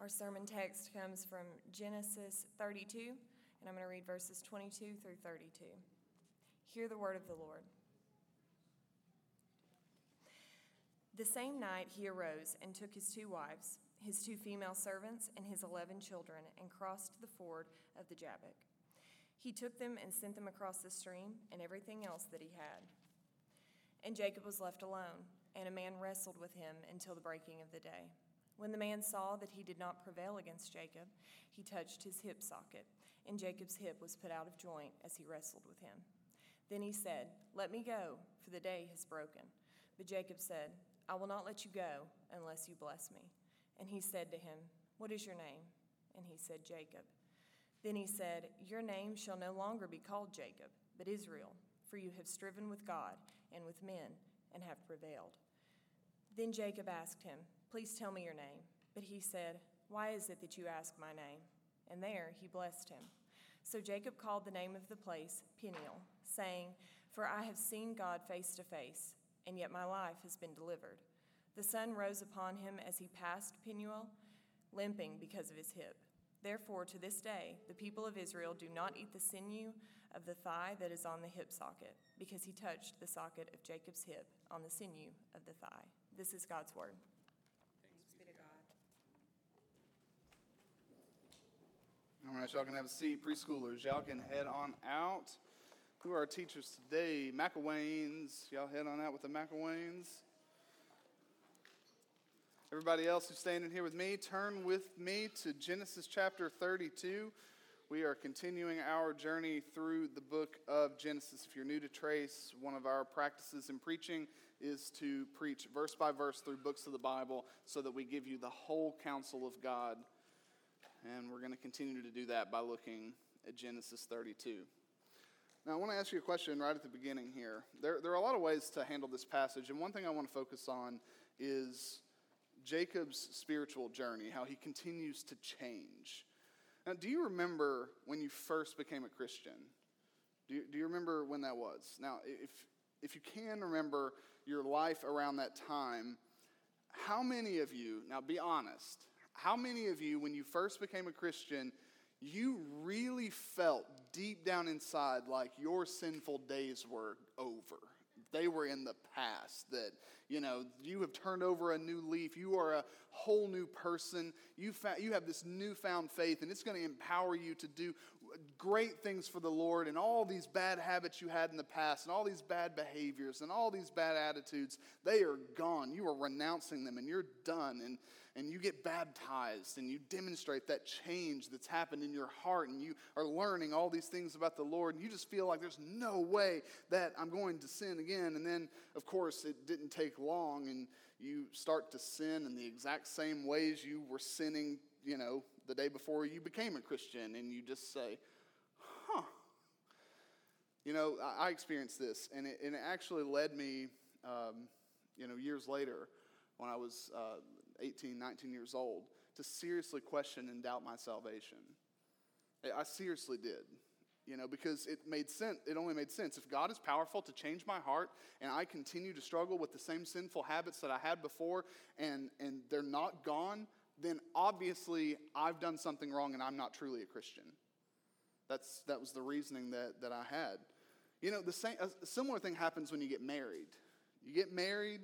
Our sermon text comes from Genesis 32, and I'm going to read verses 22 through 32. Hear the word of the Lord. The same night he arose and took his two wives, his two female servants, and his eleven children, and crossed the ford of the Jabbok. He took them and sent them across the stream and everything else that he had. And Jacob was left alone, and a man wrestled with him until the breaking of the day. When the man saw that he did not prevail against Jacob, he touched his hip socket, and Jacob's hip was put out of joint as he wrestled with him. Then he said, Let me go, for the day has broken. But Jacob said, I will not let you go unless you bless me. And he said to him, What is your name? And he said, Jacob. Then he said, Your name shall no longer be called Jacob, but Israel, for you have striven with God and with men and have prevailed. Then Jacob asked him, Please tell me your name. But he said, Why is it that you ask my name? And there he blessed him. So Jacob called the name of the place Peniel, saying, For I have seen God face to face, and yet my life has been delivered. The sun rose upon him as he passed Peniel, limping because of his hip. Therefore, to this day, the people of Israel do not eat the sinew of the thigh that is on the hip socket, because he touched the socket of Jacob's hip on the sinew of the thigh. This is God's word. Right, y'all can have a seat. Preschoolers, y'all can head on out. Who are our teachers today? McElwains. Y'all head on out with the McElwains. Everybody else who's standing here with me, turn with me to Genesis chapter 32. We are continuing our journey through the book of Genesis. If you're new to Trace, one of our practices in preaching is to preach verse by verse through books of the Bible so that we give you the whole counsel of God and we're going to continue to do that by looking at Genesis 32. Now, I want to ask you a question right at the beginning here. There, there are a lot of ways to handle this passage, and one thing I want to focus on is Jacob's spiritual journey, how he continues to change. Now, do you remember when you first became a Christian? Do you, do you remember when that was? Now, if, if you can remember your life around that time, how many of you, now be honest, how many of you, when you first became a Christian, you really felt deep down inside like your sinful days were over? They were in the past, that, you know, you have turned over a new leaf. You are a whole new person. You, fa- you have this newfound faith, and it's going to empower you to do great things for the Lord. And all these bad habits you had in the past, and all these bad behaviors, and all these bad attitudes, they are gone. You are renouncing them, and you're done. And, and you get baptized, and you demonstrate that change that's happened in your heart, and you are learning all these things about the Lord, and you just feel like there's no way that I'm going to sin again. And then, of course, it didn't take long, and you start to sin in the exact same ways you were sinning, you know, the day before you became a Christian, and you just say, huh. You know, I experienced this, and it, and it actually led me, um, you know, years later when I was uh, 18, 19 years old to seriously question and doubt my salvation. I seriously did you know, because it made sense. It only made sense. If God is powerful to change my heart and I continue to struggle with the same sinful habits that I had before and, and they're not gone, then obviously I've done something wrong and I'm not truly a Christian. That's, that was the reasoning that, that I had. You know, the same, a similar thing happens when you get married. You get married,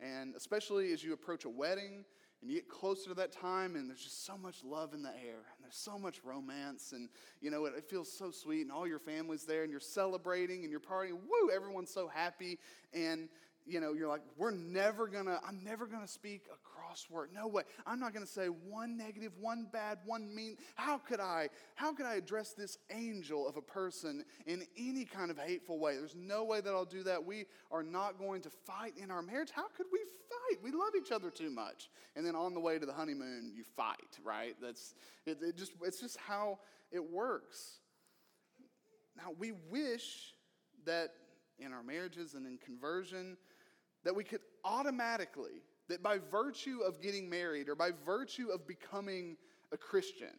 and especially as you approach a wedding, and you get closer to that time and there's just so much love in the air and there's so much romance and you know it, it, feels so sweet and all your family's there and you're celebrating and you're partying woo everyone's so happy and you know, you're like, we're never gonna, I'm never gonna speak a cross word. No way. I'm not gonna say one negative, one bad, one mean. How could I, how could I address this angel of a person in any kind of hateful way? There's no way that I'll do that. We are not going to fight in our marriage. How could we fight? We love each other too much. And then on the way to the honeymoon, you fight, right? That's, it, it just, it's just how it works. Now, we wish that in our marriages and in conversion, that we could automatically, that by virtue of getting married or by virtue of becoming a Christian,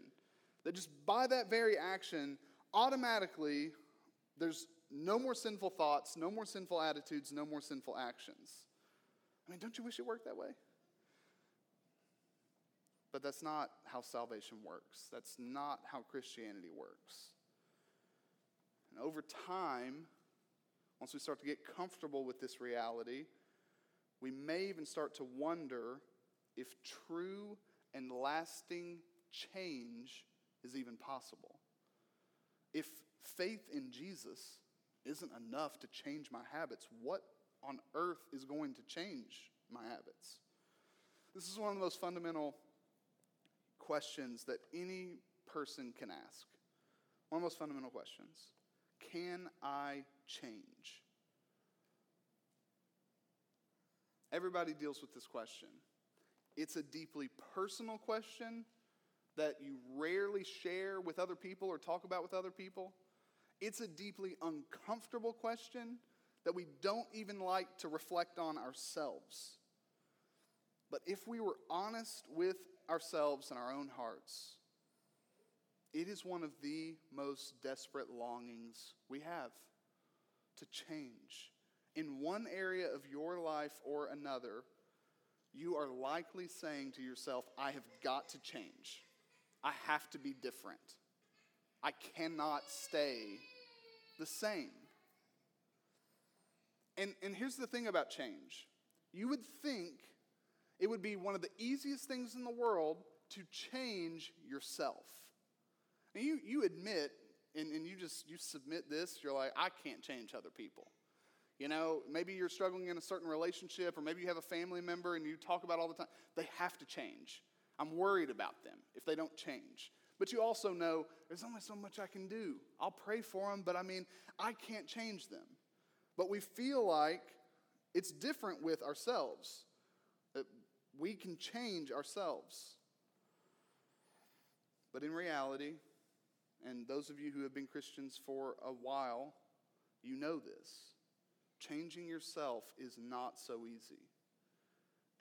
that just by that very action, automatically, there's no more sinful thoughts, no more sinful attitudes, no more sinful actions. I mean, don't you wish it worked that way? But that's not how salvation works. That's not how Christianity works. And over time, once we start to get comfortable with this reality, we may even start to wonder if true and lasting change is even possible. If faith in Jesus isn't enough to change my habits, what on earth is going to change my habits? This is one of the most fundamental questions that any person can ask. One of the most fundamental questions. Can I change? Everybody deals with this question. It's a deeply personal question that you rarely share with other people or talk about with other people. It's a deeply uncomfortable question that we don't even like to reflect on ourselves. But if we were honest with ourselves and our own hearts, it is one of the most desperate longings we have to change. In one area of your life or another, you are likely saying to yourself, I have got to change. I have to be different. I cannot stay the same. And, and here's the thing about change you would think it would be one of the easiest things in the world to change yourself. And you, you admit, and, and you just you submit this, you're like, I can't change other people. You know, maybe you're struggling in a certain relationship, or maybe you have a family member and you talk about all the time. They have to change. I'm worried about them if they don't change. But you also know there's only so much I can do. I'll pray for them, but I mean, I can't change them. But we feel like it's different with ourselves, that we can change ourselves. But in reality, and those of you who have been Christians for a while, you know this. Changing yourself is not so easy.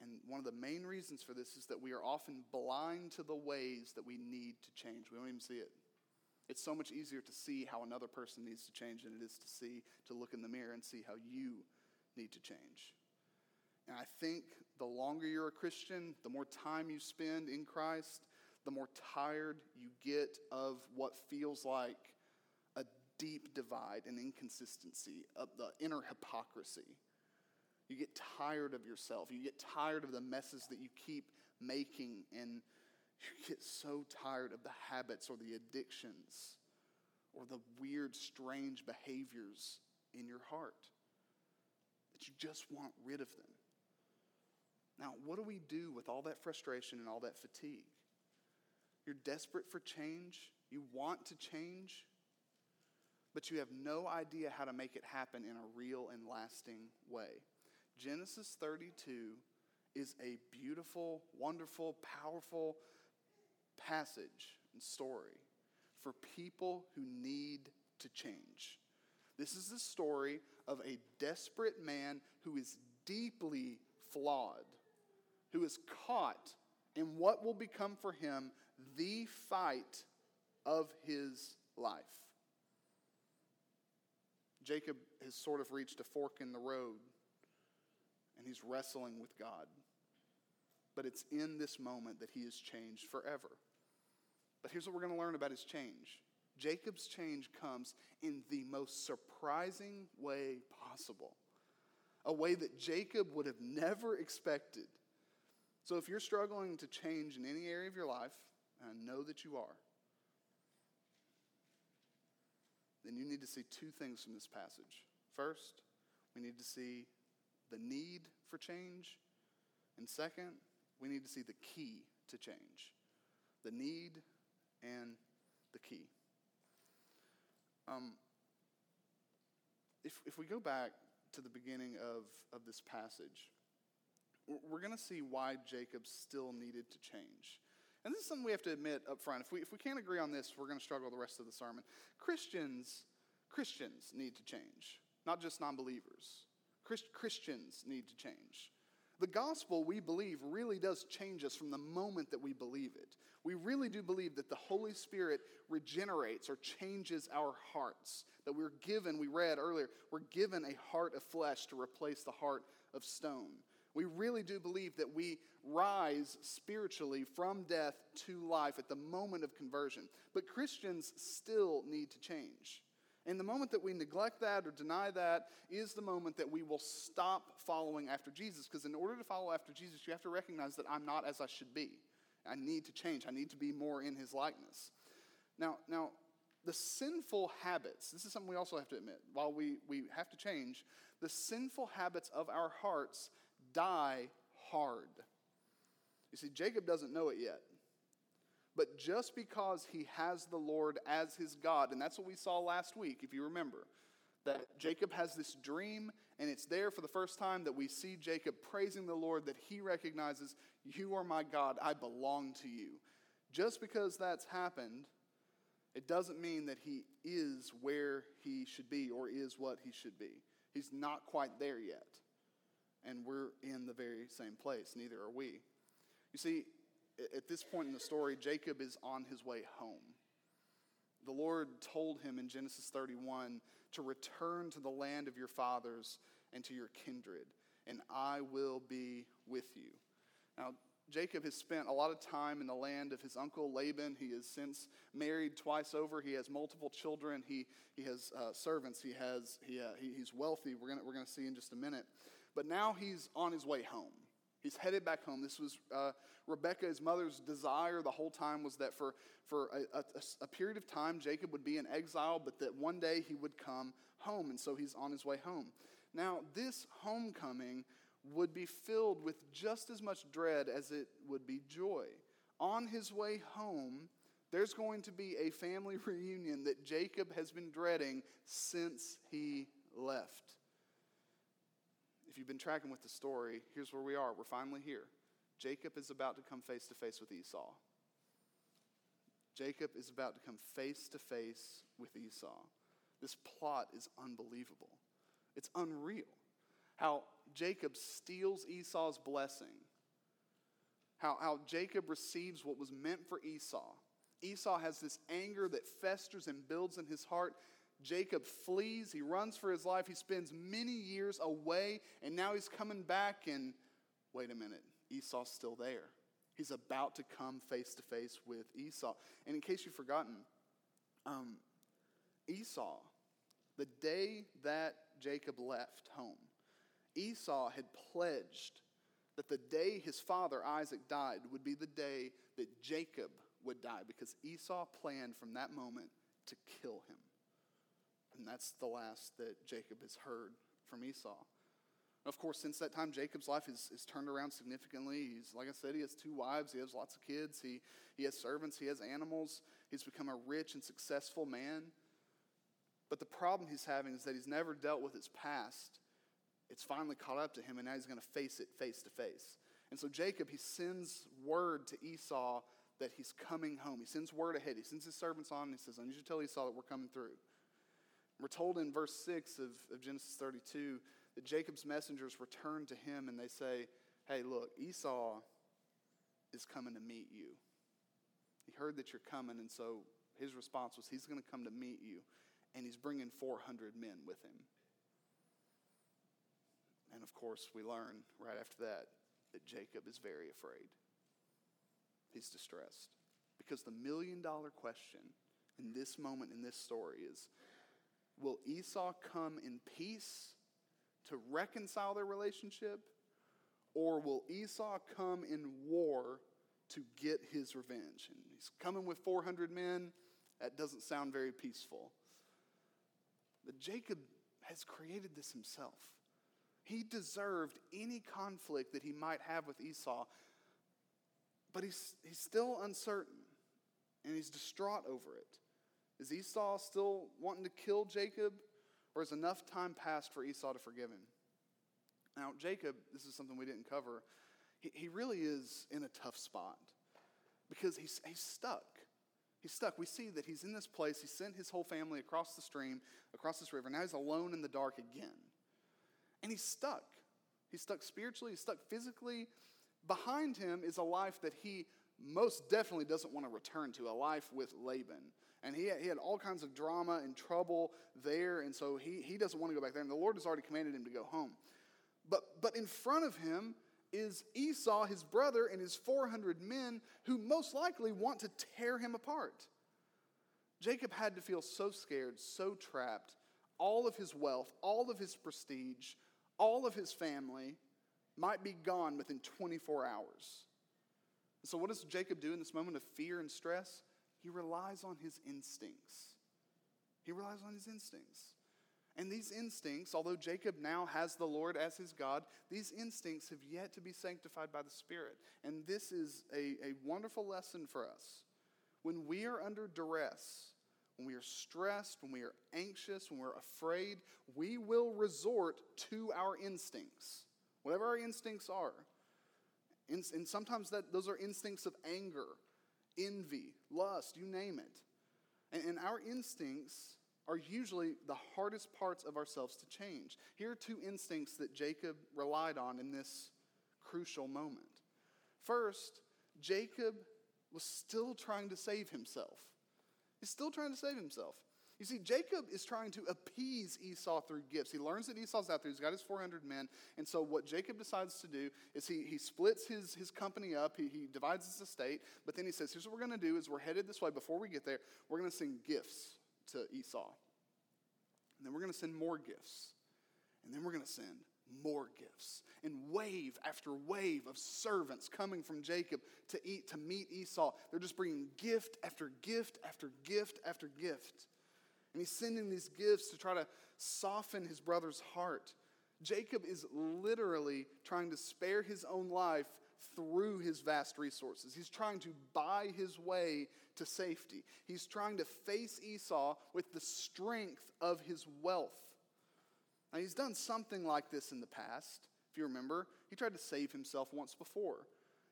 And one of the main reasons for this is that we are often blind to the ways that we need to change. We don't even see it. It's so much easier to see how another person needs to change than it is to see, to look in the mirror and see how you need to change. And I think the longer you're a Christian, the more time you spend in Christ, the more tired you get of what feels like deep divide and inconsistency, of the inner hypocrisy. You get tired of yourself. You get tired of the messes that you keep making, and you get so tired of the habits or the addictions or the weird, strange behaviors in your heart that you just want rid of them. Now, what do we do with all that frustration and all that fatigue? You're desperate for change, you want to change, but you have no idea how to make it happen in a real and lasting way. Genesis 32 is a beautiful, wonderful, powerful passage and story for people who need to change. This is the story of a desperate man who is deeply flawed, who is caught in what will become for him the fight of his life. Jacob has sort of reached a fork in the road and he's wrestling with God. But it's in this moment that he is changed forever. But here's what we're going to learn about his change Jacob's change comes in the most surprising way possible, a way that Jacob would have never expected. So if you're struggling to change in any area of your life, and I know that you are, then you need to see two things from this passage. First, we need to see the need for change. And second, we need to see the key to change the need and the key. Um, if, if we go back to the beginning of, of this passage, we're going to see why Jacob still needed to change. And this is something we have to admit up front. If we, if we can't agree on this, we're going to struggle the rest of the sermon. Christians, Christians need to change, not just non believers. Christ, Christians need to change. The gospel, we believe, really does change us from the moment that we believe it. We really do believe that the Holy Spirit regenerates or changes our hearts. That we're given, we read earlier, we're given a heart of flesh to replace the heart of stone. We really do believe that we rise spiritually from death to life at the moment of conversion. But Christians still need to change. And the moment that we neglect that or deny that is the moment that we will stop following after Jesus. Because in order to follow after Jesus, you have to recognize that I'm not as I should be. I need to change. I need to be more in his likeness. Now, now the sinful habits, this is something we also have to admit, while we, we have to change, the sinful habits of our hearts die hard. You see, Jacob doesn't know it yet. But just because he has the Lord as his God, and that's what we saw last week, if you remember, that Jacob has this dream, and it's there for the first time that we see Jacob praising the Lord, that he recognizes, You are my God, I belong to you. Just because that's happened, it doesn't mean that he is where he should be or is what he should be. He's not quite there yet. And we're in the very same place. Neither are we. You see, at this point in the story, Jacob is on his way home. The Lord told him in Genesis 31 to return to the land of your fathers and to your kindred, and I will be with you. Now, Jacob has spent a lot of time in the land of his uncle Laban. He has since married twice over. He has multiple children. He, he has uh, servants. He has, he, uh, he, he's wealthy. We're going we're to see in just a minute. But now he's on his way home. He's headed back home. This was uh, Rebecca, his mother's desire the whole time was that for, for a, a, a, period of time, Jacob would be in exile, but that one day he would come home. And so he's on his way home. Now, this homecoming would be filled with just as much dread as it would be joy. On his way home, there's going to be a family reunion that Jacob has been dreading since he left. If you've been tracking with the story, here's where we are. We're finally here. Jacob is about to come face to face with Esau. Jacob is about to come face to face with Esau. This plot is unbelievable. It's unreal. How Jacob steals Esau's blessing. How, how Jacob receives what was meant for Esau. Esau has this anger that festers and builds in his heart. Jacob flees, he runs for his life, he spends many years away, and now he's coming back, and wait a minute, Esau's still there. He's about to come face to face with Esau. And in case you've forgotten, um, Esau, the day that Jacob left home, Esau had pledged that the day his father Isaac died would be the day that Jacob would die because Esau planned from that moment to kill him. And that's the last that Jacob has heard from Esau. Of course, since that time, Jacob's life is, is turned around significantly. He's, like I said, he has two wives, he has lots of kids, he, he has servants, he has animals. He's become a rich and successful man. But the problem he's having is that he's never dealt with his past. It's finally caught up to him, and now he's going to face it face to face. And so Jacob, he sends word to Esau that he's coming home. He sends word ahead. He sends his servants on, and he says, I need you to tell Esau that we're coming through. We're told in verse 6 of, of Genesis 32 that Jacob's messengers return to him and they say, Hey, look, Esau is coming to meet you. He heard that you're coming, and so his response was, He's going to come to meet you, and he's bringing 400 men with him. And of course, we learn right after that that Jacob is very afraid. He's distressed. Because the million dollar question in this moment in this story is Will Esau come in peace to reconcile their relationship? Or will Esau come in war to get his revenge? And he's coming with 400 men. That doesn't sound very peaceful. But Jacob has created this himself. He deserved any conflict that he might have with Esau, but he's, he's still uncertain and he's distraught over it. Is Esau still wanting to kill Jacob, or has enough time passed for Esau to forgive him? Now, Jacob, this is something we didn't cover, he, he really is in a tough spot because he's, he's stuck. He's stuck. We see that he's in this place. He sent his whole family across the stream, across this river. Now he's alone in the dark again. And he's stuck. He's stuck spiritually, he's stuck physically. Behind him is a life that he most definitely doesn't want to return to, a life with Laban. And he had, he had all kinds of drama and trouble there, and so he, he doesn't want to go back there. And the Lord has already commanded him to go home. But, but in front of him is Esau, his brother, and his 400 men who most likely want to tear him apart. Jacob had to feel so scared, so trapped. All of his wealth, all of his prestige, all of his family might be gone within 24 hours. So, what does Jacob do in this moment of fear and stress? He relies on his instincts. He relies on his instincts. And these instincts, although Jacob now has the Lord as his God, these instincts have yet to be sanctified by the Spirit. And this is a, a wonderful lesson for us. When we are under duress, when we are stressed, when we are anxious, when we're afraid, we will resort to our instincts, whatever our instincts are. And, and sometimes that, those are instincts of anger, envy, lust, you name it. And, and our instincts are usually the hardest parts of ourselves to change. Here are two instincts that Jacob relied on in this crucial moment. First, Jacob was still trying to save himself. He's still trying to save himself. You see, Jacob is trying to appease Esau through gifts. He learns that Esau's out there, he's got his 400 men. And so, what Jacob decides to do is he, he splits his, his company up, he, he divides his estate, but then he says, Here's what we're going to do: is we're headed this way. Before we get there, we're going to send gifts to Esau. And then we're going to send more gifts. And then we're going to send more gifts. And wave after wave of servants coming from Jacob to eat to meet Esau. They're just bringing gift after gift after gift after gift. And he's sending these gifts to try to soften his brother's heart. Jacob is literally trying to spare his own life through his vast resources. He's trying to buy his way to safety. He's trying to face Esau with the strength of his wealth. Now, he's done something like this in the past. If you remember, he tried to save himself once before.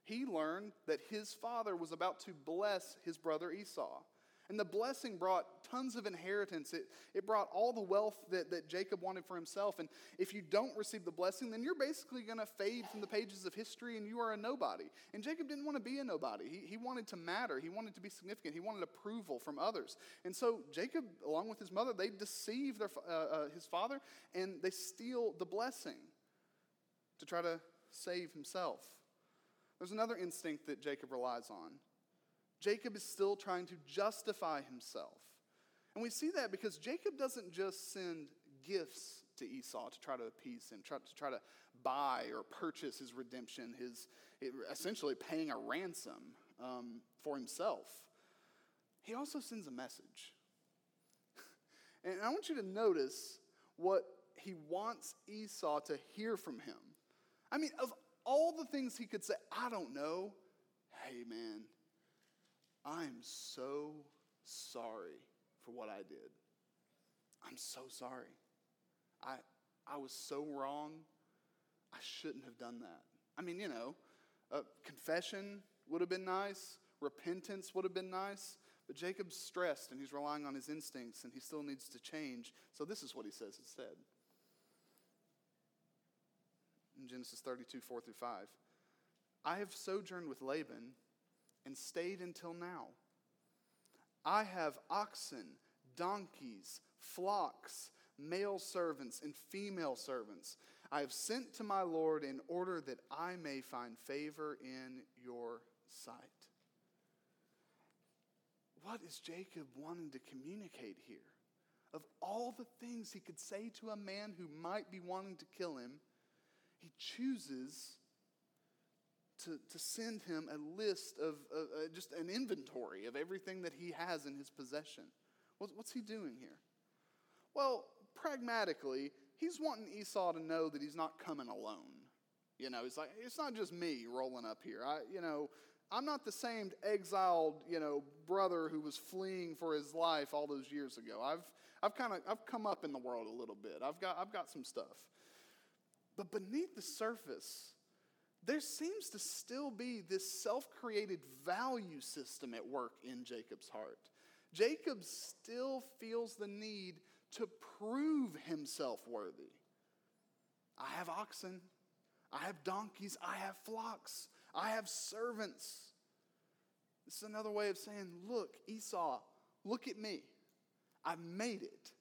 He learned that his father was about to bless his brother Esau. And the blessing brought tons of inheritance. It, it brought all the wealth that, that Jacob wanted for himself. And if you don't receive the blessing, then you're basically going to fade from the pages of history and you are a nobody. And Jacob didn't want to be a nobody. He, he wanted to matter, he wanted to be significant, he wanted approval from others. And so Jacob, along with his mother, they deceive their, uh, uh, his father and they steal the blessing to try to save himself. There's another instinct that Jacob relies on Jacob is still trying to justify himself. And we see that because Jacob doesn't just send gifts to Esau to try to appease him, try, to try to buy or purchase his redemption, his essentially paying a ransom um, for himself. He also sends a message. and I want you to notice what he wants Esau to hear from him. I mean, of all the things he could say, I don't know. Hey, man, I'm so sorry for what I did. I'm so sorry. I, I was so wrong. I shouldn't have done that. I mean, you know, uh, confession would have been nice, repentance would have been nice, but Jacob's stressed and he's relying on his instincts and he still needs to change. So this is what he says instead. In Genesis 32, 4 through 5. I have sojourned with Laban and stayed until now. I have oxen, donkeys, flocks, male servants, and female servants. I have sent to my Lord in order that I may find favor in your sight. What is Jacob wanting to communicate here? Of all the things he could say to a man who might be wanting to kill him, he chooses to, to send him a list of uh, just an inventory of everything that he has in his possession. What's, what's he doing here? Well, pragmatically, he's wanting Esau to know that he's not coming alone. You know, he's like, it's not just me rolling up here. I, you know, I'm not the same exiled, you know, brother who was fleeing for his life all those years ago. I've, I've kind of, I've come up in the world a little bit. I've got, I've got some stuff. But beneath the surface, there seems to still be this self created value system at work in Jacob's heart. Jacob still feels the need to prove himself worthy. I have oxen, I have donkeys, I have flocks, I have servants. This is another way of saying, Look, Esau, look at me. I've made it.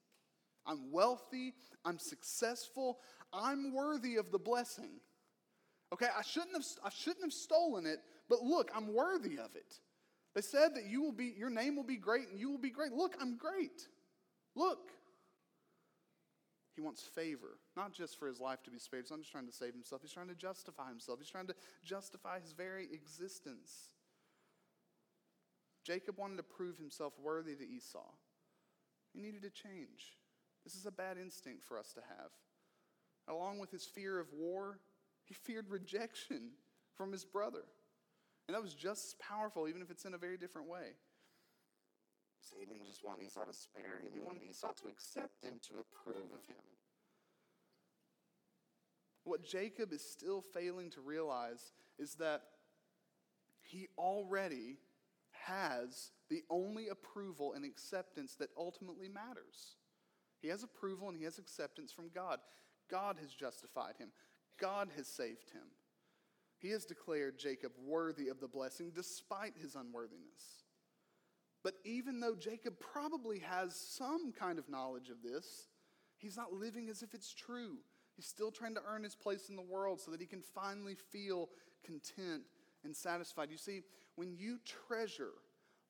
I'm wealthy, I'm successful, I'm worthy of the blessing. Okay, I shouldn't have, I shouldn't have stolen it, but look, I'm worthy of it. They said that you will be, your name will be great and you will be great. Look, I'm great. Look. He wants favor, not just for his life to be spared. He's not just trying to save himself, he's trying to justify himself. He's trying to justify his very existence. Jacob wanted to prove himself worthy to Esau. He needed to change. This is a bad instinct for us to have. Along with his fear of war, he feared rejection from his brother. And that was just as powerful, even if it's in a very different way. So he didn't just want Esau to spare him, he wanted Esau to accept him, to approve of him. What Jacob is still failing to realize is that he already has the only approval and acceptance that ultimately matters. He has approval and he has acceptance from God. God has justified him, God has saved him. He has declared Jacob worthy of the blessing despite his unworthiness. But even though Jacob probably has some kind of knowledge of this, he's not living as if it's true. He's still trying to earn his place in the world so that he can finally feel content and satisfied. You see, when you treasure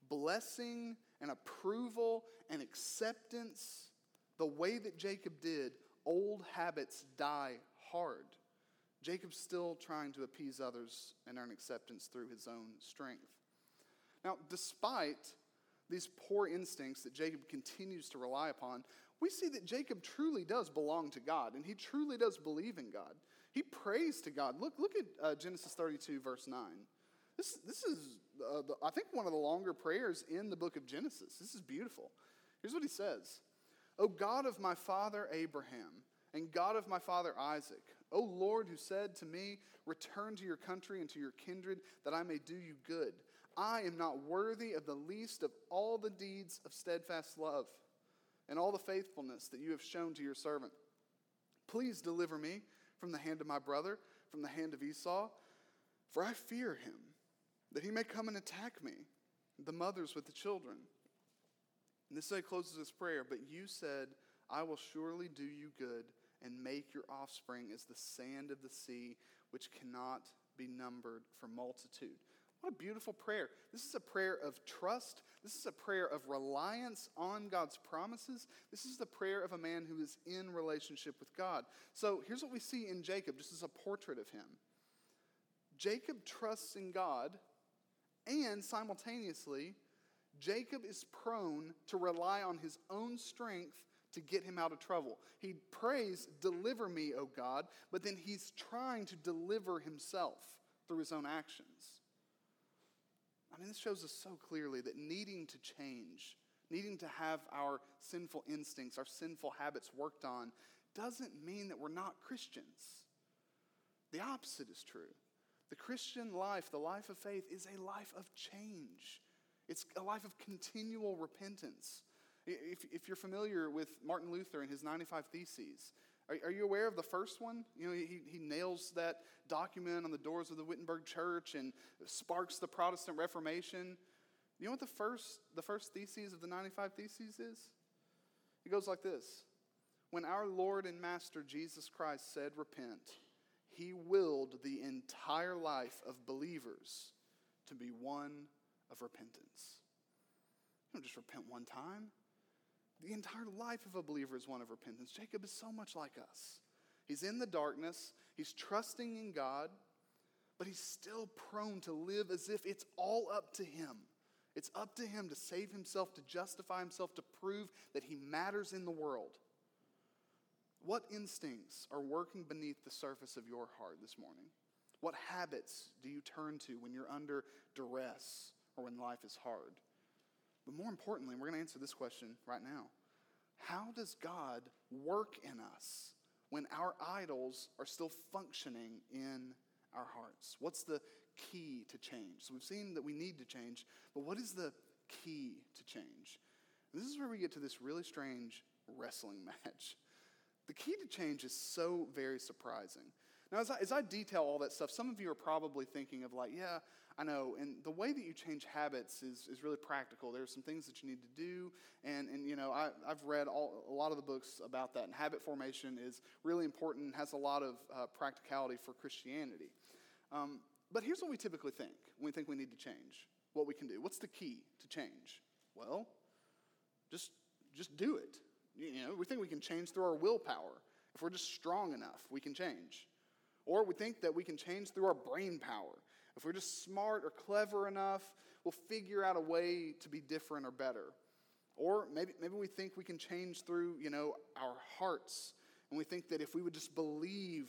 blessing and approval and acceptance the way that Jacob did, old habits die hard. Jacob's still trying to appease others and earn acceptance through his own strength. Now, despite these poor instincts that Jacob continues to rely upon, we see that Jacob truly does belong to God and he truly does believe in God. He prays to God. Look, look at uh, Genesis 32, verse 9. This, this is, uh, the, I think, one of the longer prayers in the book of Genesis. This is beautiful. Here's what he says O God of my father Abraham, and God of my father Isaac, O Lord, who said to me, Return to your country and to your kindred, that I may do you good. I am not worthy of the least of all the deeds of steadfast love and all the faithfulness that you have shown to your servant. Please deliver me from the hand of my brother, from the hand of Esau, for I fear him, that he may come and attack me, the mothers with the children. And this way closes his prayer. But you said, I will surely do you good and make your offspring as the sand of the sea, which cannot be numbered for multitude. What a beautiful prayer. This is a prayer of trust. This is a prayer of reliance on God's promises. This is the prayer of a man who is in relationship with God. So here's what we see in Jacob, just as a portrait of him Jacob trusts in God, and simultaneously, Jacob is prone to rely on his own strength to get him out of trouble. He prays, Deliver me, O God, but then he's trying to deliver himself through his own actions. I mean, this shows us so clearly that needing to change, needing to have our sinful instincts, our sinful habits worked on, doesn't mean that we're not Christians. The opposite is true. The Christian life, the life of faith, is a life of change. It's a life of continual repentance. If, if you're familiar with Martin Luther and his 95 Theses, are, are you aware of the first one? You know, he, he nails that document on the doors of the Wittenberg Church and sparks the Protestant Reformation. You know what the first, the first thesis of the 95 Theses is? It goes like this When our Lord and Master Jesus Christ said, Repent, he willed the entire life of believers to be one of repentance. You don't just repent one time. The entire life of a believer is one of repentance. Jacob is so much like us. He's in the darkness, he's trusting in God, but he's still prone to live as if it's all up to him. It's up to him to save himself, to justify himself, to prove that he matters in the world. What instincts are working beneath the surface of your heart this morning? What habits do you turn to when you're under duress or when life is hard? But more importantly, we're going to answer this question right now How does God work in us when our idols are still functioning in our hearts? What's the key to change? So we've seen that we need to change, but what is the key to change? This is where we get to this really strange wrestling match. The key to change is so very surprising. Now, as I, as I detail all that stuff, some of you are probably thinking of, like, yeah, I know, and the way that you change habits is, is really practical. There are some things that you need to do, and, and you know, I, I've read all, a lot of the books about that, and habit formation is really important and has a lot of uh, practicality for Christianity. Um, but here's what we typically think when we think we need to change, what we can do. What's the key to change? Well, just, just do it. You know, we think we can change through our willpower. If we're just strong enough, we can change. Or we think that we can change through our brain power. If we're just smart or clever enough, we'll figure out a way to be different or better. Or maybe, maybe we think we can change through, you know, our hearts. And we think that if we would just believe,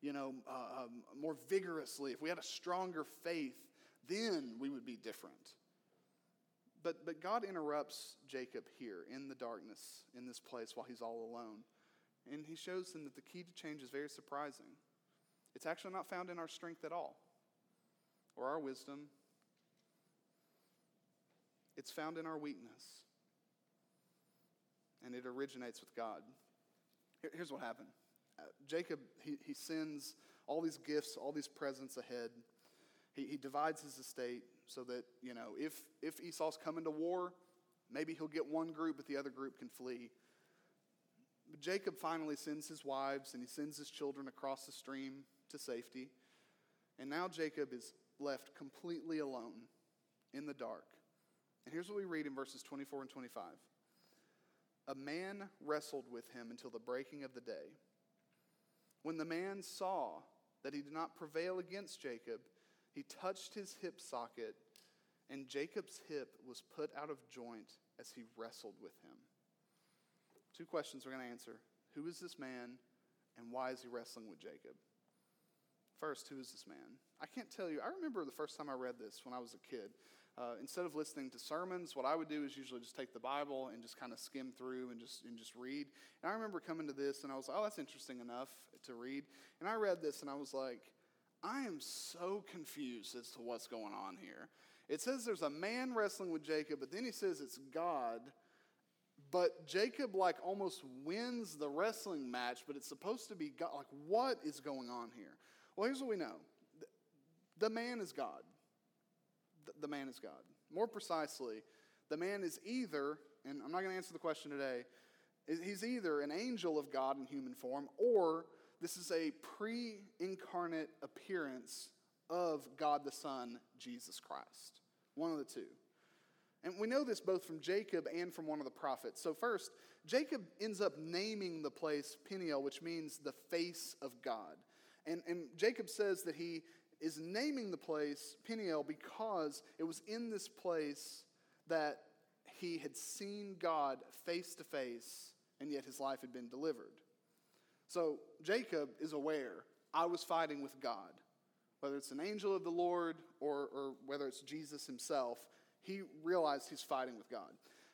you know, uh, um, more vigorously, if we had a stronger faith, then we would be different. But, but God interrupts Jacob here in the darkness, in this place, while he's all alone. And he shows him that the key to change is very surprising. It's actually not found in our strength at all or our wisdom, it's found in our weakness. And it originates with God. Here's what happened uh, Jacob, he, he sends all these gifts, all these presents ahead. He, he divides his estate so that, you know, if, if Esau's coming to war, maybe he'll get one group, but the other group can flee. But Jacob finally sends his wives and he sends his children across the stream to safety. And now Jacob is left completely alone in the dark. And here's what we read in verses 24 and 25 A man wrestled with him until the breaking of the day. When the man saw that he did not prevail against Jacob, he touched his hip socket, and Jacob's hip was put out of joint as he wrestled with him. Two questions we're going to answer Who is this man, and why is he wrestling with Jacob? First, who is this man? I can't tell you. I remember the first time I read this when I was a kid. Uh, instead of listening to sermons, what I would do is usually just take the Bible and just kind of skim through and just and just read. And I remember coming to this and I was like, "Oh, that's interesting enough to read." And I read this and I was like, "I am so confused as to what's going on here." It says there's a man wrestling with Jacob, but then he says it's God. But Jacob like almost wins the wrestling match, but it's supposed to be God. Like, what is going on here? Well, here's what we know the man is God. The man is God. More precisely, the man is either, and I'm not going to answer the question today, he's either an angel of God in human form, or this is a pre incarnate appearance of God the Son, Jesus Christ. One of the two. And we know this both from Jacob and from one of the prophets. So, first, Jacob ends up naming the place Peniel, which means the face of God. And, and Jacob says that he is naming the place Peniel because it was in this place that he had seen God face to face, and yet his life had been delivered. So Jacob is aware I was fighting with God. Whether it's an angel of the Lord or, or whether it's Jesus himself, he realized he's fighting with God.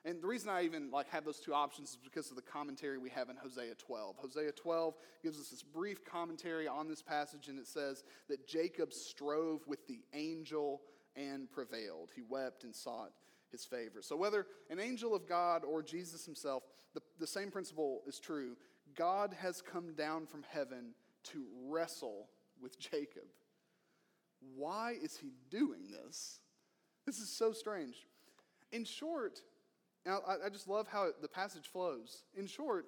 And the reason I even like have those two options is because of the commentary we have in Hosea 12. Hosea 12 gives us this brief commentary on this passage, and it says that Jacob strove with the angel and prevailed. He wept and sought his favor. So, whether an angel of God or Jesus himself, the, the same principle is true. God has come down from heaven to wrestle with Jacob. Why is he doing this? This is so strange. In short, now, I, I just love how the passage flows. In short,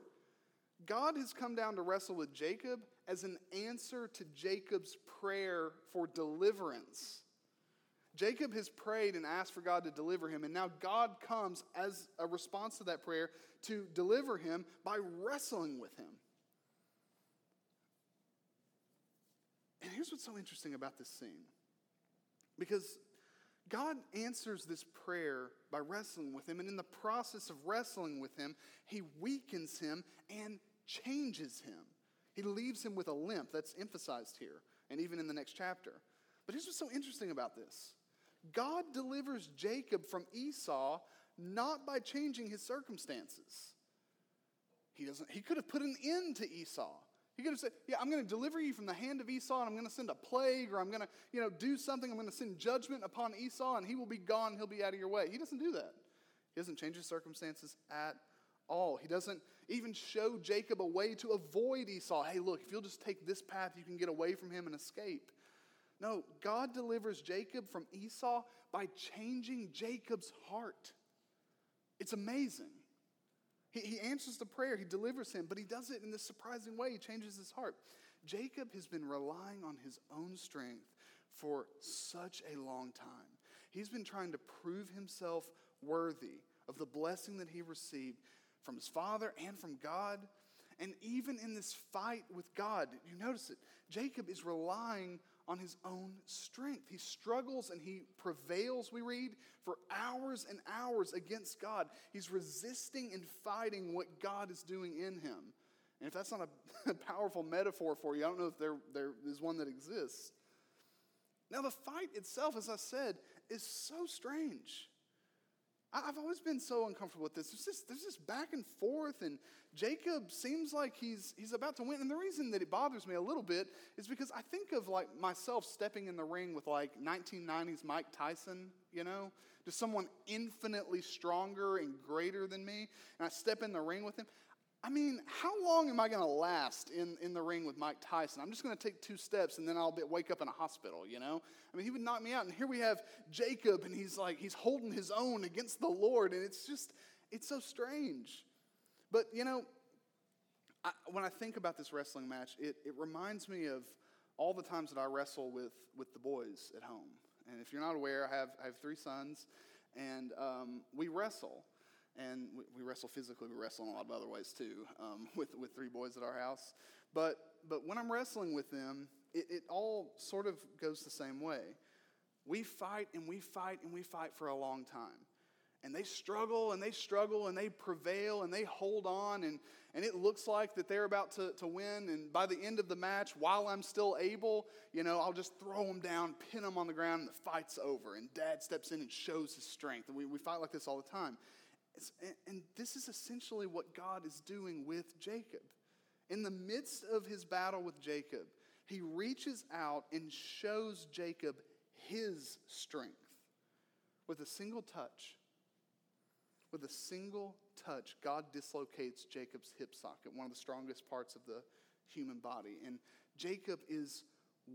God has come down to wrestle with Jacob as an answer to Jacob's prayer for deliverance. Jacob has prayed and asked for God to deliver him, and now God comes as a response to that prayer to deliver him by wrestling with him. And here's what's so interesting about this scene because God answers this prayer by wrestling with him, and in the process of wrestling with him, he weakens him and changes him. He leaves him with a limp. That's emphasized here, and even in the next chapter. But here's what's so interesting about this God delivers Jacob from Esau not by changing his circumstances. He, doesn't, he could have put an end to Esau. He could have said, Yeah, I'm going to deliver you from the hand of Esau, and I'm going to send a plague, or I'm going to, you know, do something. I'm going to send judgment upon Esau, and he will be gone. He'll be out of your way. He doesn't do that. He doesn't change his circumstances at all. He doesn't even show Jacob a way to avoid Esau. Hey, look, if you'll just take this path, you can get away from him and escape. No, God delivers Jacob from Esau by changing Jacob's heart. It's amazing. He, he answers the prayer, he delivers him, but he does it in this surprising way. He changes his heart. Jacob has been relying on his own strength for such a long time. He's been trying to prove himself worthy of the blessing that he received from his father and from God. And even in this fight with God, you notice it, Jacob is relying on his own strength. He struggles and he prevails, we read, for hours and hours against God. He's resisting and fighting what God is doing in him. And if that's not a powerful metaphor for you, I don't know if there, there is one that exists. Now, the fight itself, as I said, is so strange. I've always been so uncomfortable with this. There's this, there's this back and forth, and Jacob seems like he's, he's about to win. And the reason that it bothers me a little bit is because I think of like myself stepping in the ring with like 1990s Mike Tyson, you know, to someone infinitely stronger and greater than me, and I step in the ring with him. I mean, how long am I going to last in, in the ring with Mike Tyson? I'm just going to take two steps and then I'll be, wake up in a hospital, you know? I mean, he would knock me out. And here we have Jacob, and he's like, he's holding his own against the Lord. And it's just, it's so strange. But, you know, I, when I think about this wrestling match, it, it reminds me of all the times that I wrestle with, with the boys at home. And if you're not aware, I have, I have three sons, and um, we wrestle and we, wrestle physically. We wrestle in a lot of other ways too, um, with with three boys at our house. But but when I'm wrestling with them, it, it all sort of goes the same way. We fight and we fight and we fight for a long time. And they struggle and they struggle and they prevail and they hold on and, and it looks like that they're about to, to win. And by the end of the match, while I'm still able, you know, I'll just throw them down, pin them on the ground, and the fight's over. And dad steps in and shows his strength. And we, we fight like this all the time. And this is essentially what God is doing with Jacob. In the midst of his battle with Jacob, he reaches out and shows Jacob his strength with a single touch. With a single touch, God dislocates Jacob's hip socket, one of the strongest parts of the human body. And Jacob is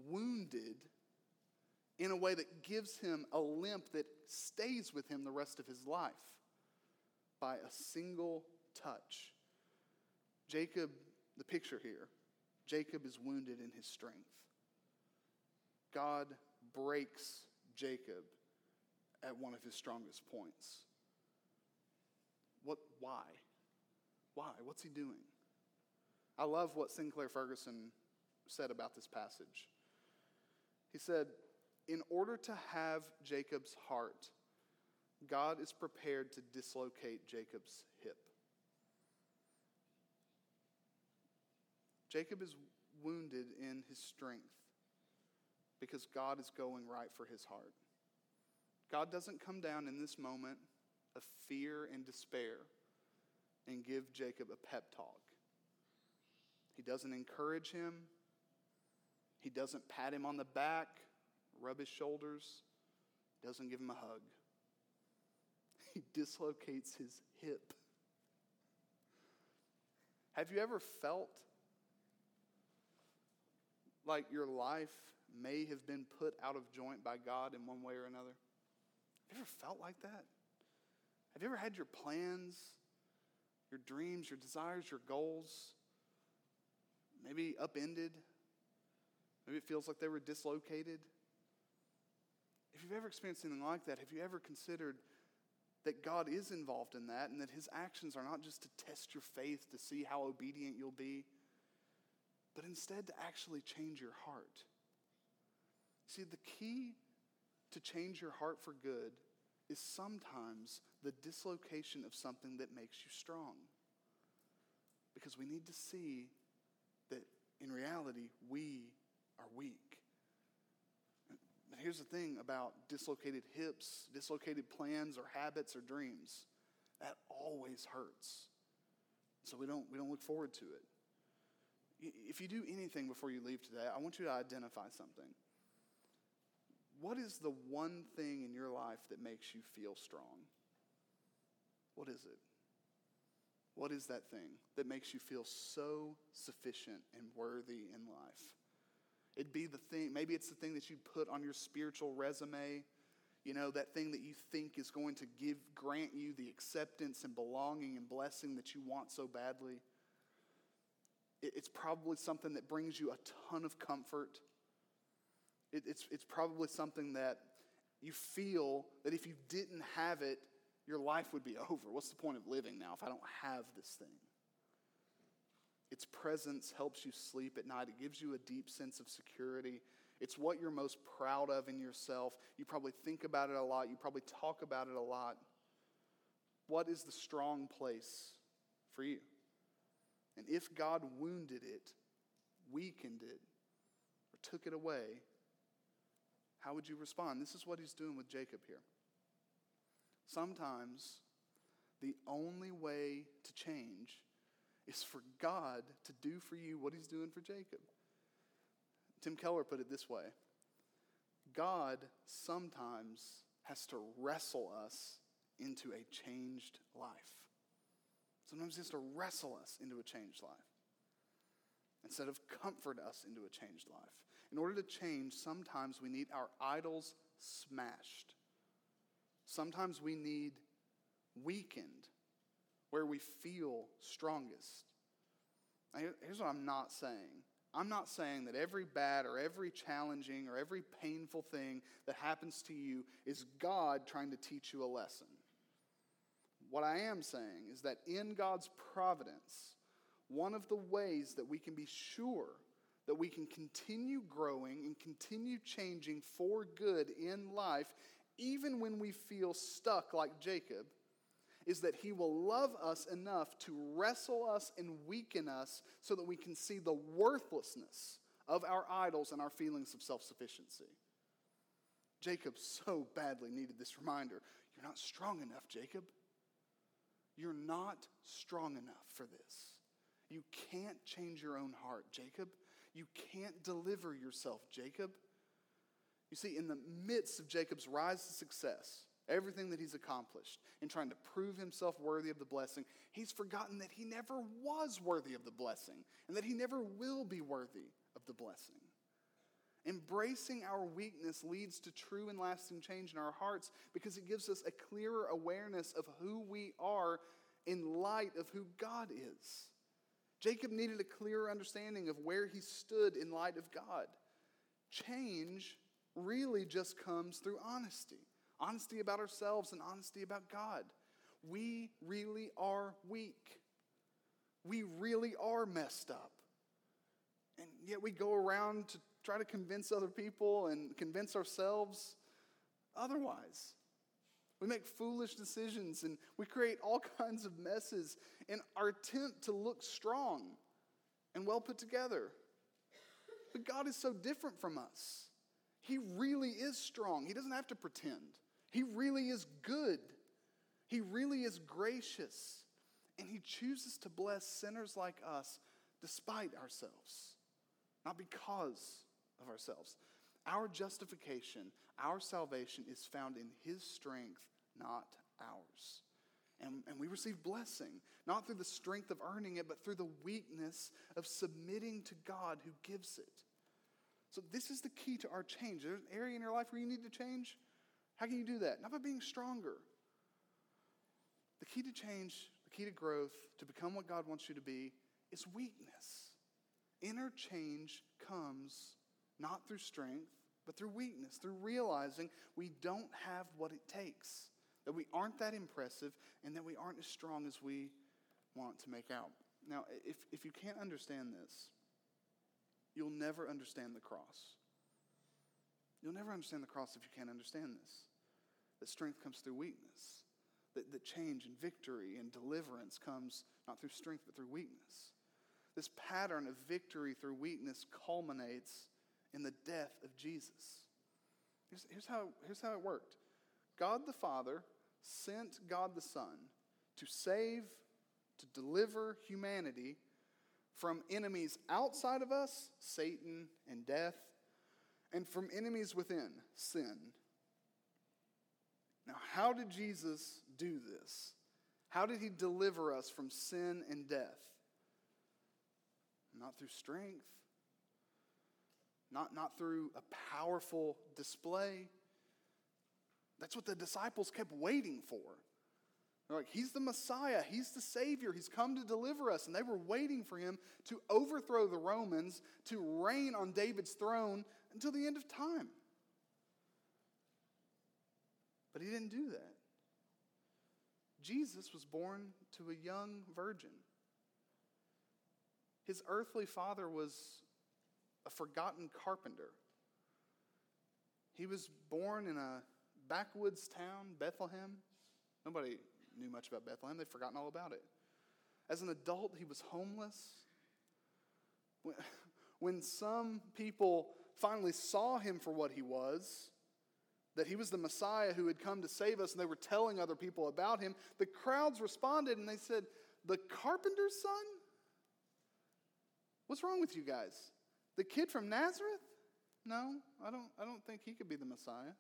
wounded in a way that gives him a limp that stays with him the rest of his life by a single touch. Jacob, the picture here, Jacob is wounded in his strength. God breaks Jacob at one of his strongest points. What, why? Why? What's he doing? I love what Sinclair Ferguson said about this passage. He said, In order to have Jacob's heart, God is prepared to dislocate Jacob's hip. Jacob is wounded in his strength because God is going right for his heart. God doesn't come down in this moment of fear and despair and give Jacob a pep talk. He doesn't encourage him. He doesn't pat him on the back, rub his shoulders, doesn't give him a hug he dislocates his hip. Have you ever felt like your life may have been put out of joint by God in one way or another? Have you ever felt like that? Have you ever had your plans, your dreams, your desires, your goals maybe upended? Maybe it feels like they were dislocated. If you've ever experienced anything like that, have you ever considered that God is involved in that and that his actions are not just to test your faith to see how obedient you'll be, but instead to actually change your heart. See, the key to change your heart for good is sometimes the dislocation of something that makes you strong. Because we need to see that in reality, we are weak here's the thing about dislocated hips, dislocated plans or habits or dreams. That always hurts. So we don't, we don't look forward to it. If you do anything before you leave today, I want you to identify something. What is the one thing in your life that makes you feel strong? What is it? What is that thing that makes you feel so sufficient and worthy in life? It'd be the thing, maybe it's the thing that you put on your spiritual resume, you know, that thing that you think is going to give, grant you the acceptance and belonging and blessing that you want so badly. It's probably something that brings you a ton of comfort. It's, it's probably something that you feel that if you didn't have it, your life would be over. What's the point of living now if I don't have this thing? Its presence helps you sleep at night. It gives you a deep sense of security. It's what you're most proud of in yourself. You probably think about it a lot. You probably talk about it a lot. What is the strong place for you? And if God wounded it, weakened it, or took it away, how would you respond? This is what he's doing with Jacob here. Sometimes the only way to change is for God to do for you what he's doing for Jacob. Tim Keller put it this way God sometimes has to wrestle us into a changed life. Sometimes he has to wrestle us into a changed life instead of comfort us into a changed life. In order to change, sometimes we need our idols smashed. Sometimes we need weakened where we feel strongest. Here's what I'm not saying I'm not saying that every bad or every challenging or every painful thing that happens to you is God trying to teach you a lesson. What I am saying is that in God's providence, one of the ways that we can be sure that we can continue growing and continue changing for good in life, even when we feel stuck like Jacob, is that He will love us enough to wrestle us and weaken us so that we can see the worthlessness of our idols and our feelings of self sufficiency. Jacob so badly needed this reminder. You're not strong enough, Jacob. You're not strong enough for this. You can't change your own heart, Jacob. You can't deliver yourself, Jacob. You see, in the midst of Jacob's rise to success, everything that he's accomplished in trying to prove himself worthy of the blessing, he's forgotten that he never was worthy of the blessing and that he never will be worthy of the blessing. Embracing our weakness leads to true and lasting change in our hearts because it gives us a clearer awareness of who we are in light of who God is. Jacob needed a clearer understanding of where he stood in light of God. Change really just comes through honesty honesty about ourselves and honesty about God. We really are weak. We really are messed up. And yet we go around to try to convince other people and convince ourselves otherwise. We make foolish decisions and we create all kinds of messes in our attempt to look strong and well put together. But God is so different from us. He really is strong. He doesn't have to pretend. He really is good. He really is gracious. And He chooses to bless sinners like us despite ourselves, not because of ourselves. Our justification, our salvation is found in His strength, not ours. And, and we receive blessing, not through the strength of earning it, but through the weakness of submitting to God who gives it. So, this is the key to our change. There's an area in your life where you need to change. How can you do that? Not by being stronger. The key to change, the key to growth, to become what God wants you to be, is weakness. Inner change comes not through strength, but through weakness, through realizing we don't have what it takes, that we aren't that impressive, and that we aren't as strong as we want to make out. Now, if, if you can't understand this, you'll never understand the cross. You'll never understand the cross if you can't understand this. That strength comes through weakness. That, that change and victory and deliverance comes not through strength, but through weakness. This pattern of victory through weakness culminates in the death of Jesus. Here's, here's, how, here's how it worked God the Father sent God the Son to save, to deliver humanity from enemies outside of us, Satan and death, and from enemies within, sin. Now, how did Jesus do this? How did he deliver us from sin and death? Not through strength, not, not through a powerful display. That's what the disciples kept waiting for. They're like, He's the Messiah. He's the Savior. He's come to deliver us. And they were waiting for him to overthrow the Romans, to reign on David's throne, until the end of time. But he didn't do that. Jesus was born to a young virgin. His earthly father was a forgotten carpenter. He was born in a backwoods town, Bethlehem. Nobody knew much about Bethlehem, they'd forgotten all about it. As an adult, he was homeless. When some people finally saw him for what he was, that he was the Messiah who had come to save us, and they were telling other people about him, the crowds responded and they said, The carpenter's son? What's wrong with you guys? The kid from Nazareth? No, I don't, I don't think he could be the Messiah.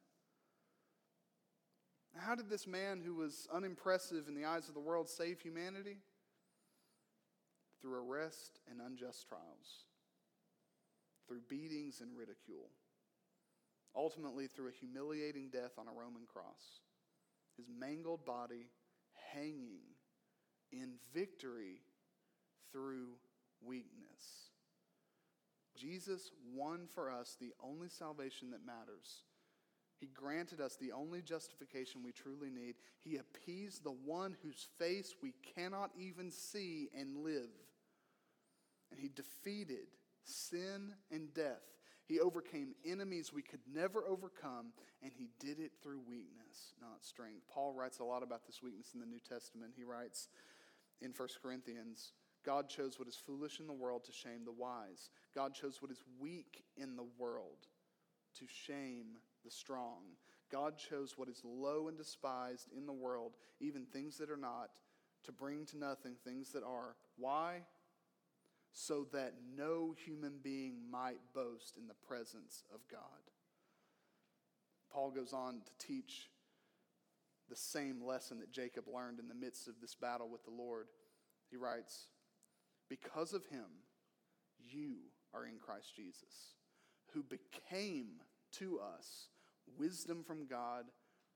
How did this man who was unimpressive in the eyes of the world save humanity? Through arrest and unjust trials, through beatings and ridicule, ultimately through a humiliating death on a Roman cross. His mangled body hanging in victory through weakness. Jesus won for us the only salvation that matters. He granted us the only justification we truly need. He appeased the one whose face we cannot even see and live. And he defeated sin and death. He overcame enemies we could never overcome, and he did it through weakness, not strength. Paul writes a lot about this weakness in the New Testament. He writes in 1 Corinthians God chose what is foolish in the world to shame the wise. God chose what is weak in the world to shame the strong. God chose what is low and despised in the world, even things that are not, to bring to nothing things that are. Why? So that no human being might boast in the presence of God. Paul goes on to teach the same lesson that Jacob learned in the midst of this battle with the Lord. He writes, Because of him, you are in Christ Jesus, who became to us wisdom from God,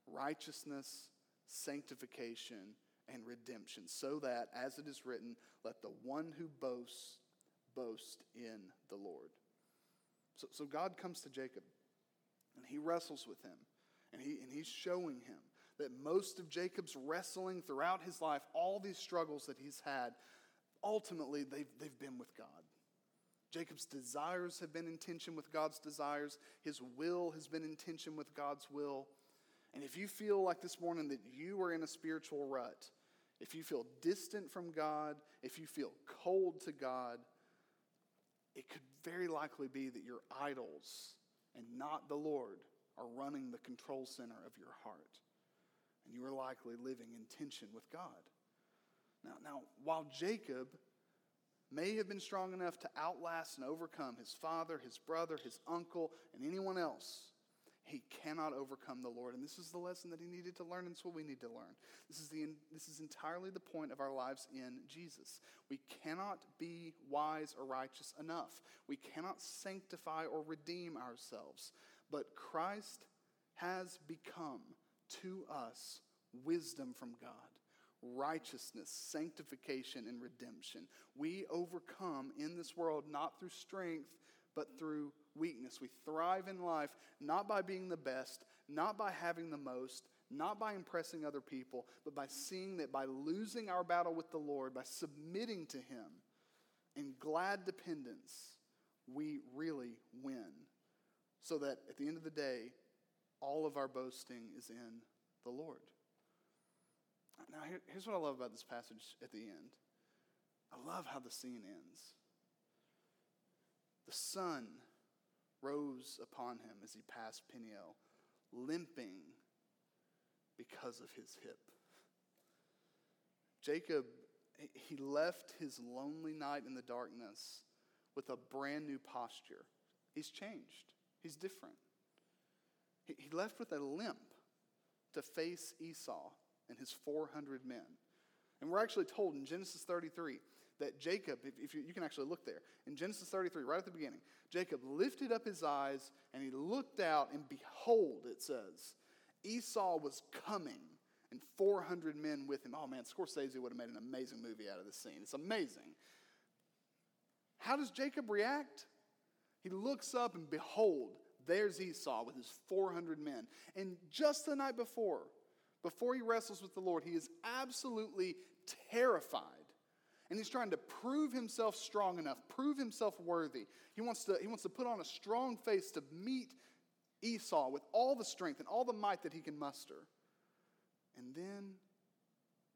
righteousness, sanctification, and redemption, so that, as it is written, let the one who boasts boast in the Lord. So, so God comes to Jacob and he wrestles with him, and, he, and he's showing him that most of Jacob's wrestling throughout his life, all these struggles that he's had, ultimately they've, they've been with God. Jacob's desires have been in tension with God's desires. His will has been in tension with God's will. And if you feel like this morning that you are in a spiritual rut, if you feel distant from God, if you feel cold to God, it could very likely be that your idols and not the Lord are running the control center of your heart. And you are likely living in tension with God. Now, now while Jacob may have been strong enough to outlast and overcome his father, his brother, his uncle, and anyone else, he cannot overcome the Lord. And this is the lesson that he needed to learn, and it's what we need to learn. This is, the, this is entirely the point of our lives in Jesus. We cannot be wise or righteous enough, we cannot sanctify or redeem ourselves. But Christ has become to us wisdom from God righteousness, sanctification, and redemption. We overcome in this world not through strength, but through weakness. We thrive in life not by being the best, not by having the most, not by impressing other people, but by seeing that by losing our battle with the Lord, by submitting to Him in glad dependence, we really win. So that at the end of the day, all of our boasting is in the Lord. Now, here, here's what I love about this passage at the end I love how the scene ends. The sun rose upon him as he passed Peniel, limping because of his hip. Jacob, he left his lonely night in the darkness with a brand new posture. He's changed, he's different. He left with a limp to face Esau and his 400 men. And we're actually told in Genesis 33 that Jacob, if, if you, you, can actually look there, in Genesis 33, right at the beginning, Jacob lifted up his eyes and he looked out, and behold, it says, Esau was coming and 400 men with him. Oh man, Scorsese would have made an amazing movie out of this scene. It's amazing. How does Jacob react? He looks up and behold, there's Esau with his 400 men. And just the night before, before he wrestles with the Lord, he is absolutely terrified. And he's trying to prove himself strong enough, prove himself worthy. He wants to, he wants to put on a strong face to meet Esau with all the strength and all the might that he can muster. And then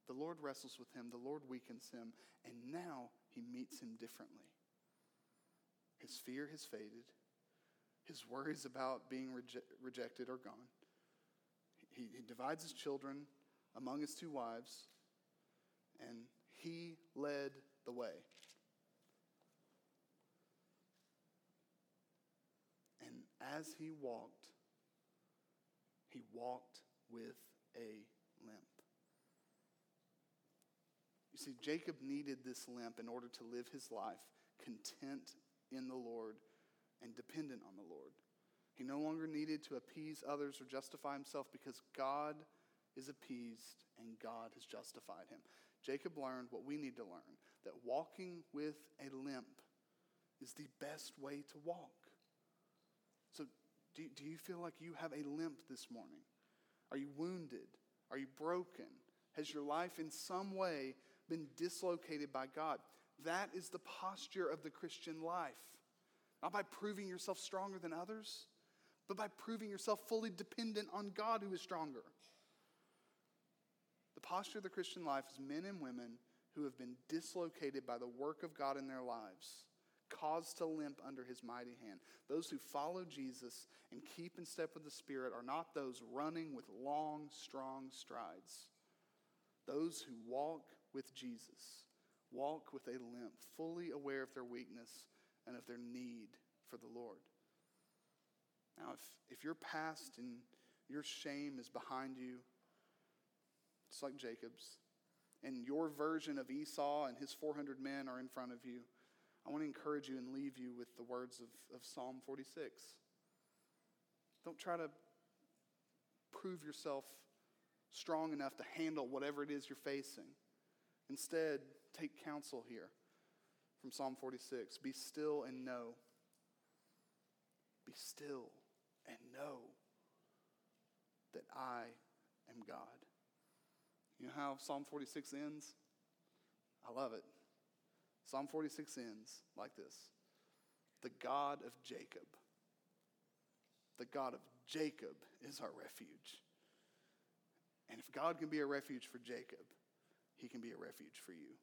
the Lord wrestles with him, the Lord weakens him, and now he meets him differently. His fear has faded, his worries about being reje- rejected are gone. He, he divides his children among his two wives, and he led the way. And as he walked, he walked with a limp. You see, Jacob needed this limp in order to live his life content in the Lord and dependent on the Lord. He no longer needed to appease others or justify himself because God is appeased and God has justified him. Jacob learned what we need to learn that walking with a limp is the best way to walk. So, do, do you feel like you have a limp this morning? Are you wounded? Are you broken? Has your life in some way been dislocated by God? That is the posture of the Christian life. Not by proving yourself stronger than others, but by proving yourself fully dependent on God who is stronger. The posture of the Christian life is men and women who have been dislocated by the work of God in their lives, caused to limp under his mighty hand. Those who follow Jesus and keep in step with the Spirit are not those running with long, strong strides. Those who walk with Jesus walk with a limp, fully aware of their weakness and of their need for the Lord. Now, if, if your past and your shame is behind you, it's like Jacob's, and your version of Esau and his 400 men are in front of you, I want to encourage you and leave you with the words of, of Psalm 46. Don't try to prove yourself strong enough to handle whatever it is you're facing. Instead, take counsel here from Psalm 46 Be still and know. Be still and know that I am God. You know how Psalm 46 ends? I love it. Psalm 46 ends like this The God of Jacob, the God of Jacob is our refuge. And if God can be a refuge for Jacob, he can be a refuge for you.